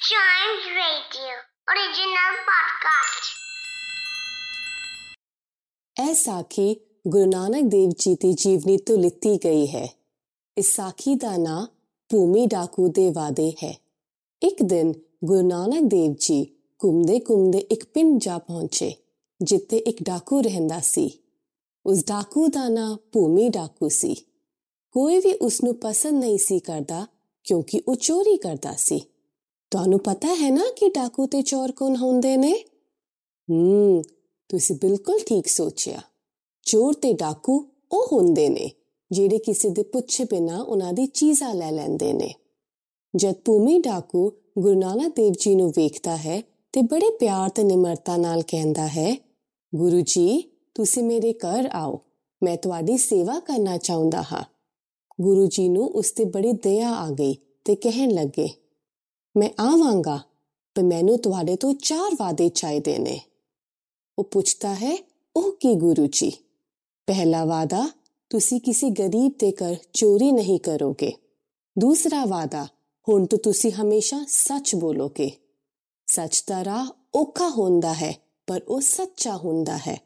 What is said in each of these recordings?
Chimes Radio, original podcast. ਇਹ ਸਾਖੀ ਗੁਰੂ ਨਾਨਕ ਦੇਵ ਜੀ ਦੀ ਜੀਵਨੀ ਤੋਂ ਲਿੱਤੀ ਗਈ ਹੈ। ਇਸ ਸਾਖੀ ਦਾ ਨਾਂ ਭੂਮੀ ਡਾਕੂ ਦੇ ਵਾਦੇ ਹੈ। ਇੱਕ ਦਿਨ ਗੁਰੂ ਨਾਨਕ ਦੇਵ ਜੀ ਘੁੰਮਦੇ ਘੁੰਮਦੇ ਇੱਕ ਪਿੰਡ ਜਾ ਪਹੁੰਚੇ, ਜਿੱਥੇ ਇੱਕ ਡਾਕੂ ਰਹਿੰਦਾ ਸੀ। ਉਸ ਡਾਕੂ ਦਾ ਨਾਂ ਭੂਮੀ ਡਾਕੂ ਸੀ। ਕੋਈ ਵੀ ਉਸ ਨੂੰ ਪਸੰਦ ਨਹੀਂ ਸੀ ਕਰਦਾ, ਕਿਉਂਕਿ ਉਹ ਚੋਰੀ ਕਰਦਾ ਸੀ। ਤੁਹਾਨੂੰ ਪਤਾ ਹੈ ਨਾ ਕਿ ਡਾਕੂ ਤੇ ਚੋਰ ਕੌਣ ਹੁੰਦੇ ਨੇ? ਹੂੰ, ਤੁਸੀਂ ਬਿਲਕੁਲ ਠੀਕ ਸੋਚਿਆ। ਚੋਰ ਤੇ ਡਾਕੂ ਉਹ ਹੁੰਦੇ ਨੇ, ਜਿਹੜੇ ਕਿਸੇ ਦੇ ਪੁੱਛੇ ਬਿਨਾ ਉਹਨਾਂ ਦੀ ਚੀਜ਼ਾਂ ਲੈ ਲੈਂਦੇ ਨੇ। ਜਦ ਭੂਮੀ ਡਾਕੂ ਗੁਰੂ ਨਾਨਕ ਦੇਵ ਜੀ ਨੂੰ ਵੇਖਦਾ ਹੈ ਤੇ ਬੜੇ ਪਿਆਰ ਤੇ ਨਿਮਰਤਾ ਨਾਲ ਕਹਿੰਦਾ ਹੈ, ਗੁਰੂ ਜੀ, ਤੁਸੀਂ ਮੇਰੇ ਘਰ ਆਓ, ਮੈਂ ਤੁਹਾਡੀ ਸੇਵਾ ਕਰਨਾ ਚਾਹੁੰਦਾ ਹਾਂ। ਗੁਰੂ ਜੀ ਨੂੰ ਉਸ ਤੇ ਬੜੀ ਦਇਆ ਆ ਗਈ ਤੇ ਕਹਿਣ ਲੱਗੇ ਮੈਂ ਆਵਾਂਗਾ, ਪਰ ਮੈਨੂੰ ਤੁਹਾਡੇ ਤੋਂ ਚਾਰ ਵਾਅਦੇ ਚਾਹੀਦੇ ਨੇ। ਉਹ ਪੁੱਛਦਾ ਹੈ, ਉਹ ਕੀ ਗੁਰੂ ਜੀ? ਪਹਿਲਾ ਵਾਅਦਾ, ਤੁਸੀਂ ਕਿਸੇ ਗਰੀਬ ਦੇ ਘਰ ਚੋਰੀ ਨਹੀਂ ਕਰੋਗੇ। ਦੂਸਰਾ ਵਾਅਦਾ, ਹੁਣ ਤੋਂ ਤੁਸੀਂ ਹਮੇਸ਼ਾ ਸੱਚ ਬੋਲੋਗੇ। ਸੱਚ ਦਾ ਰਾਹ ਔਖਾ ਹੁੰਦਾ ਹੈ, ਪਰ ਉਹ ਸੱਚਾ ਹੁੰਦਾ ਹੈ।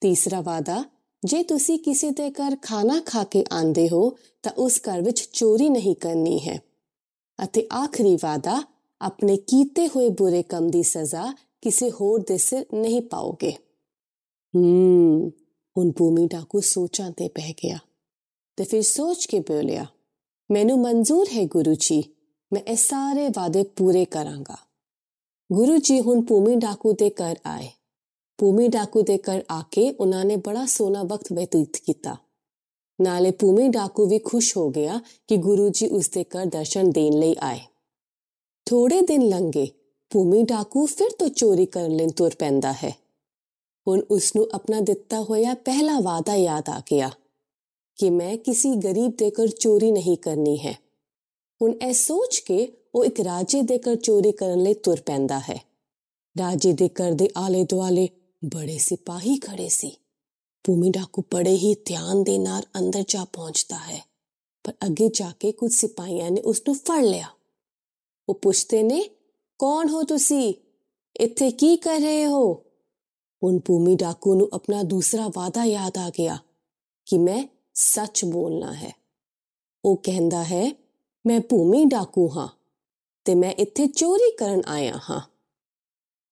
ਤੀਸਰਾ ਵਾਅਦਾ, ਜੇ ਤੁਸੀਂ ਕਿਸੇ ਦੇ ਘਰ ਖਾਣਾ ਖਾ ਕੇ ਆਂਦੇ ਹੋ, ਤਾਂ ਉਸ ਘਰ ਵਿੱਚ ਚੋਰੀ ਨਹੀਂ ਕਰਨੀ ਹੈ। ਅਤੇ ਆਖਰੀ ਵਾਦਾ ਆਪਣੇ ਕੀਤੇ ਹੋਏ ਬੁਰੇ ਕੰਮ ਦੀ ਸਜ਼ਾ ਕਿਸੇ ਹੋਰ ਦੇ ਸਿਰ ਨਹੀਂ ਪਾਓਗੇ। ਹੂੰ, ਹੁਣ ਭੂਮੀ ਡਾਕੂ ਸੋਚਾਂ ਤੇ ਪੈ ਗਿਆ ਤੇ ਫਿਰ ਸੋਚ ਕੇ ਬੋਲਿਆ, ਮੈਨੂੰ ਮਨਜ਼ੂਰ ਹੈ ਗੁਰੂ ਜੀ, ਮੈਂ ਇਹ ਸਾਰੇ ਵਾਅਦੇ ਪੂਰੇ ਕਰਾਂਗਾ। ਗੁਰੂ ਜੀ ਹੁਣ ਭੂਮੀ ਡਾਕੂ ਦੇ ਘਰ ਆਏ। ਭੂਮੀ ਡਾਕੂ ਦੇ ਘਰ ਆ ਕੇ ਉਹਨਾਂ ਨੇ ਬੜਾ ਸੋਨਾ ਵਕਤ ਬਤੀਤ ਕੀਤਾ। ਨਾਲੇ ਭੂਮੀ ਡਾਕੂ ਵੀ ਖੁਸ਼ ਹੋ ਗਿਆ ਕਿ ਗੁਰੂ ਜੀ ਉਸ ਦੇ ਘਰ ਦਰਸ਼ਨ ਦੇਣ ਲਈ ਆਏ। ਥੋੜੇ ਦਿਨ ਲੰਘੇ, ਭੂਮੀ ਡਾਕੂ ਫਿਰ ਤੋਂ ਚੋਰੀ ਕਰਨ ਲਈ ਤੁਰ ਪੈਂਦਾ ਹੈ। ਹੁਣ ਉਸ ਨੂੰ ਆਪਣਾ ਦਿੱਤਾ ਹੋਇਆ ਪਹਿਲਾ ਵਾਅਦਾ ਯਾਦ ਆ ਗਿਆ ਕਿ ਮੈਂ ਕਿਸੇ ਗਰੀਬ ਦੇ ਘਰ ਚੋਰੀ ਨਹੀਂ ਕਰਨੀ ਹੈ। ਹੁਣ ਇਹ ਸੋਚ ਕੇ ਉਹ ਇੱਕ ਰਾਜੇ ਦੇ ਘਰ ਚੋਰੀ ਕਰਨ ਲਈ ਤੁਰ ਪੈਂਦਾ ਹੈ। ਰਾਜੇ ਦੇ ਘਰ ਦੇ ਆਲੇ ਦੁਆਲੇ ਬੜੇ ਸਿਪਾਹੀ ਖੜੇ ਸੀ। ਭੂਮੀ ਡਾਕੂ ਬੜੇ ਹੀ ਧਿਆਨ ਦੇ ਨਾਲ ਅੰਦਰ ਜਾ ਪਹੁੰਚਦਾ ਹੈ ਪਰ ਅੱਗੇ ਜਾ ਕੇ ਕੁਝ ਸਿਪਾਹੀਆਂ ਨੇ ਉਸ ਨੂੰ ਫੜ ਲਿਆ ਉਹ ਪੁੱਛਦੇ ਨੇ ਕੌਣ ਹੋ ਤੁਸੀਂ ਇੱਥੇ ਕੀ ਕਰ ਰਹੇ ਹੋ ਹੁਣ ਭੂਮੀ ਡਾਕੂ ਨੂੰ ਆਪਣਾ ਦੂਸਰਾ ਵਾਦਾ ਯਾਦ ਆ ਗਿਆ ਕਿ ਮੈਂ ਸੱਚ ਬੋਲਣਾ ਹੈ ਉਹ ਕਹਿੰਦਾ ਹੈ ਮੈਂ ਭੂਮੀ ਡਾਕੂ ਹਾਂ ਤੇ ਮੈਂ ਇੱਥੇ ਚੋਰੀ ਕਰਨ ਆਇਆ ਹਾਂ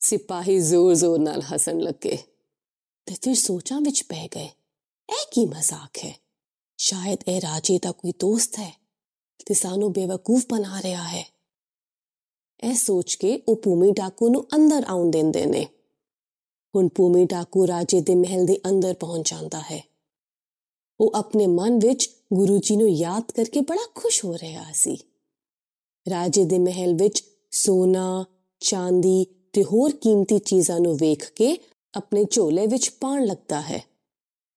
ਸਿਪਾਹੀ ਜ਼ੋਰ-ਜ਼ੋਰ ਨਾਲ ਹੱਸਣ ਲੱਗੇ ਤੇ ਫਿਰ ਸੋਚਾਂ ਵਿੱਚ ਪੈ ਗਏ ਇਹ ਕੀ ਮਜ਼ਾਕ ਹੈ ਸ਼ਾਇਦ ਇਹ ਰਾਜੇ ਦਾ ਕੋਈ ਦੋਸਤ ਹੈ ਤੇ ਸਾਨੂੰ ਬੇਵਕੂਫ ਬਣਾ ਰਿਹਾ ਹੈ ਇਹ ਸੋਚ ਕੇ ਉਹ ਭੂਮੀ ਡਾਕੂ ਨੂੰ ਅੰਦਰ ਆਉਣ ਦਿੰਦੇ ਨੇ ਹੁਣ ਭੂਮੀ ਡਾਕੂ ਰਾਜੇ ਦੇ ਮਹਿਲ ਦੇ ਅੰਦਰ ਪਹੁੰਚ ਜਾਂਦਾ ਹੈ ਉਹ ਆਪਣੇ ਮਨ ਵਿੱਚ ਗੁਰੂ ਜੀ ਨੂੰ ਯਾਦ ਕਰਕੇ ਬੜਾ ਖੁਸ਼ ਹੋ ਰਿਹਾ ਸੀ ਰਾਜੇ ਦੇ ਮਹਿਲ ਵਿੱਚ ਸੋਨਾ ਚਾਂਦੀ ਤੇ ਹੋਰ ਕੀਮਤੀ ਚੀਜ਼ਾਂ ਨੂੰ ਵੇਖ ਕੇ ਆਪਣੇ ਝੋਲੇ ਵਿੱਚ ਪਾਣ ਲੱਗਦਾ ਹੈ।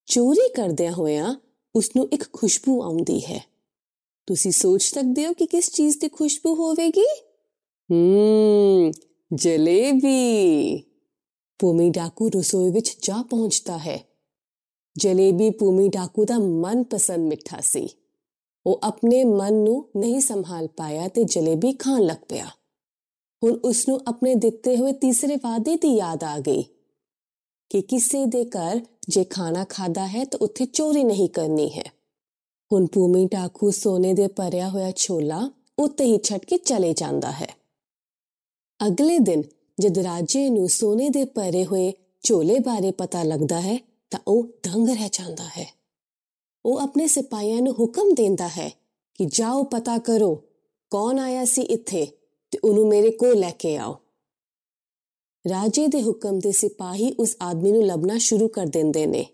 ਚੋਰੀ ਕਰਦਿਆਂ ਹੋਇਆਂ ਉਸ ਨੂੰ ਇੱਕ ਖੁਸ਼ਬੂ ਆਉਂਦੀ ਹੈ। ਤੁਸੀਂ ਸੋਚ ਸਕਦੇ ਹੋ ਕਿ ਕਿਸ ਚੀਜ਼ ਦੀ ਖੁਸ਼ਬੂ ਹੋਵੇਗੀ? ਹੂੰ, ਜਲੇਬੀ। ਭੂਮੀ ਡਾਕੂ ਰਸੋਈ ਵਿੱਚ ਜਾ ਪਹੁੰਚਦਾ ਹੈ। ਜਲੇਬੀ ਭੂਮੀ ਡਾਕੂ ਦਾ ਮਨਪਸੰਦ ਮਿੱਠਾ ਸੀ। ਉਹ ਆਪਣੇ ਮਨ ਨੂੰ ਨਹੀਂ ਸੰਭਾਲ ਪਾਇਆ ਤੇ ਜਲੇਬੀ ਖਾਣ ਲੱਗ ਪਿਆ। ਹੁਣ ਉਸ ਨੂੰ ਆਪਣੇ ਦਿੱਤੇ ਹੋਏ ਤੀਸਰੇ ਵਾਅਦੇ ਦੀ ਯਾਦ ਆ ਗਈ। ਕਿ ਕਿਸੇ ਦੇ ਘਰ ਜੇ ਖਾਣਾ ਖਾਦਾ ਹੈ ਤਾਂ ਉੱਥੇ ਚੋਰੀ ਨਹੀਂ ਕਰਨੀ ਹੈ। ਹੁਣ ਭੂਮੀ ਟਾਕੂ ਸੋਨੇ ਦੇ ਭਰਿਆ ਹੋਇਆ ਛੋਲਾ ਉੱਤੇ ਹੀ ਛੱਡ ਕੇ ਚਲੇ ਜਾਂਦਾ ਹੈ। ਅਗਲੇ ਦਿਨ ਜਦ ਰਾਜੇ ਨੂੰ ਸੋਨੇ ਦੇ ਭਰੇ ਹੋਏ ਝੋਲੇ ਬਾਰੇ ਪਤਾ ਲੱਗਦਾ ਹੈ ਤਾਂ ਉਹ ਦੰਗ ਰਹਿ ਜਾਂਦਾ ਹੈ। ਉਹ ਆਪਣੇ ਸਿਪਾਹੀਆਂ ਨੂੰ ਹੁਕਮ ਦਿੰਦਾ ਹੈ ਕਿ ਜਾਓ ਪਤਾ ਕਰੋ ਕੌਣ ਆਇਆ ਸੀ ਇੱਥੇ ਤੇ ਉਹਨੂੰ ਮੇਰੇ ਕੋਲ ਲੈ ਕੇ ਆਓ। ਰਾਜੇ ਦੇ ਹੁਕਮ ਦੇ ਸਿਪਾਹੀ ਉਸ ਆਦਮੀ ਨੂੰ ਲੱਭਣਾ ਸ਼ੁਰੂ ਕਰ ਦਿੰਦੇ ਨੇ।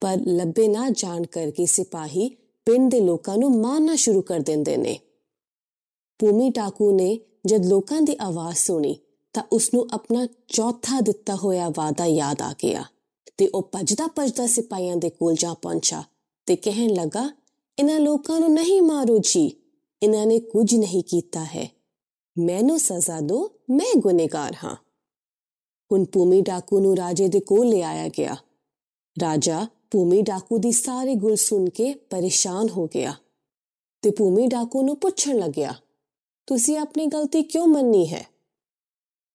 ਪਰ ਲੱਭੇ ਨਾ ਜਾਣ ਕਰਕੇ ਸਿਪਾਹੀ ਪਿੰਡ ਦੇ ਲੋਕਾਂ ਨੂੰ ਮਾਰਨਾ ਸ਼ੁਰੂ ਕਰ ਦਿੰਦੇ ਨੇ। ਭੂਮੀ ਟਾਕੂ ਨੇ ਜਦ ਲੋਕਾਂ ਦੀ ਆਵਾਜ਼ ਸੁਣੀ ਤਾਂ ਉਸ ਨੂੰ ਆਪਣਾ ਚੌਥਾ ਦਿੱਤਾ ਹੋਇਆ ਵਾਦਾ ਯਾਦ ਆ ਗਿਆ ਤੇ ਉਹ ਭੱਜਦਾ ਭੱਜਦਾ ਸਿਪਾਹੀਆਂ ਦੇ ਕੋਲ ਜਾ ਪਹੁੰਚਾ ਤੇ ਕਹਿਣ ਲੱਗਾ, ਇਹਨਾਂ ਲੋਕਾਂ ਨੂੰ ਨਹੀਂ ਮਾਰੋ ਜੀ। ਇਹਨਾਂ ਨੇ ਕੁਝ ਨਹੀਂ ਕੀਤਾ ਹੈ। ਮੈਨੂੰ ਸਜ਼ਾ ਦਿਓ, ਮੈਂ ਗੁਨੇਗਾਰ ਹਾਂ। ਹੁਣ ਭੂਮੀ ਡਾਕੂ ਨੂੰ ਰਾਜੇ ਦੇ ਕੋਲ ਲਿਆਇਆ ਗਿਆ। ਰਾਜਾ ਭੂਮੀ ਡਾਕੂ ਦੀ ਸਾਰੀ ਗੁਲ ਸੁਣ ਕੇ ਪਰੇਸ਼ਾਨ ਹੋ ਗਿਆ ਤੇ ਭੂਮੀ ਡਾਕੂ ਨੂੰ ਪੁੱਛਣ ਲੱਗਿਆ, ਤੁਸੀਂ ਆਪਣੀ ਗਲਤੀ ਕਿਉਂ ਮੰਨੀ ਹੈ?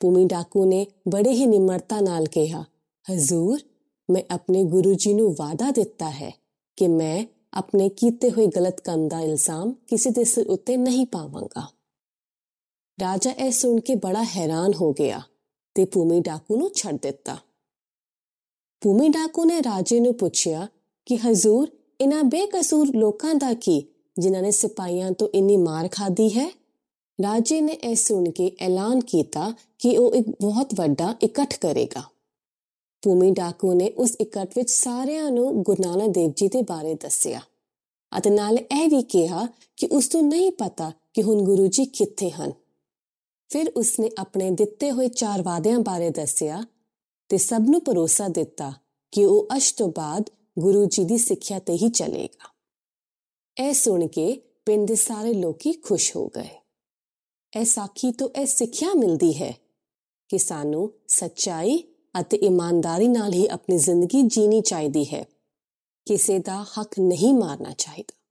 ਭੂਮੀ ਡਾਕੂ ਨੇ ਬੜੇ ਹੀ ਨਿਮਰਤਾ ਨਾਲ ਕਿਹਾ, ਹਜ਼ੂਰ, ਮੈਂ ਆਪਣੇ ਗੁਰੂ ਜੀ ਨੂੰ ਵਾਅਦਾ ਦਿੱਤਾ ਹੈ ਕਿ ਮੈਂ ਆਪਣੇ ਕੀਤੇ ਹੋਏ ਗਲਤ ਕੰਮ ਦਾ ਇਲਜ਼ਾਮ ਕਿਸੇ ਦੇ ਸਿਰ ਉੱਤੇ ਨਹੀਂ ਪਾਵਾਂਗਾ। ਰਾਜਾ ਇਹ ਸੁਣ ਕੇ ਬੜਾ ਹੈਰਾਨ ਹੋ ਗਿਆ ਤੇ ਭੂਮੀ ਡਾਕੂ ਨੂੰ ਛੱਡ ਦਿੱਤਾ ਭੂਮੀ ਡਾਕੂ ਨੇ ਰਾਜੇ ਨੂੰ ਪੁੱਛਿਆ ਕਿ ਹਜ਼ੂਰ ਇਹਨਾਂ ਬੇਕਸੂਰ ਲੋਕਾਂ ਦਾ ਕੀ ਜਿਨ੍ਹਾਂ ਨੇ ਸਿਪਾਹੀਆਂ ਤੋਂ ਇੰਨੀ ਮਾਰ ਖਾਦੀ ਹੈ ਰਾਜੇ ਨੇ ਇਹ ਸੁਣ ਕੇ ਐਲਾਨ ਕੀਤਾ ਕਿ ਉਹ ਇੱਕ ਬਹੁਤ ਵੱਡਾ ਇਕੱਠ ਕਰੇਗਾ ਭੂਮੀ ਡਾਕੂ ਨੇ ਉਸ ਇਕੱਠ ਵਿੱਚ ਸਾਰਿਆਂ ਨੂੰ ਗੁਰੂ ਨਾਨਕ ਦੇਵ ਜੀ ਦੇ ਬਾਰੇ ਦੱਸਿਆ ਅਤੇ ਨਾਲ ਇਹ ਵੀ ਕਿਹਾ ਕਿ ਉਸ ਨੂੰ ਨਹੀਂ ਪਤਾ ਕਿ ਹੁਣ ਗੁਰੂ ਜੀ ਕਿੱਥੇ ਹਨ ਫਿਰ ਉਸਨੇ ਆਪਣੇ ਦਿੱਤੇ ਹੋਏ ਚਾਰ ਵਾਅਦਿਆਂ ਬਾਰੇ ਦੱਸਿਆ ਤੇ ਸਭ ਨੂੰ ਭਰੋਸਾ ਦਿੱਤਾ ਕਿ ਉਹ ਅਸ਼ ਤੋਂ ਬਾਅਦ ਗੁਰੂ ਜੀ ਦੀ ਸਿੱਖਿਆ ਤੇ ਹੀ ਚੱਲੇਗਾ। ਇਹ ਸੁਣ ਕੇ ਪਿੰਡ ਦੇ ਸਾਰੇ ਲੋਕੀ ਖੁਸ਼ ਹੋ ਗਏ। ਇਹ ਸਾਖੀ ਤੋਂ ਇਹ ਸਿੱਖਿਆ ਮਿਲਦੀ ਹੈ ਕਿ ਸਾਨੂੰ ਸੱਚਾਈ ਅਤੇ ਇਮਾਨਦਾਰੀ ਨਾਲ ਹੀ ਆਪਣੀ ਜ਼ਿੰਦਗੀ ਜੀਣੀ ਚਾਹੀਦੀ ਹੈ। ਕਿਸੇ ਦਾ ਹੱਕ ਨਹੀਂ ਮਾਰਨਾ ਚਾਹੀਦਾ।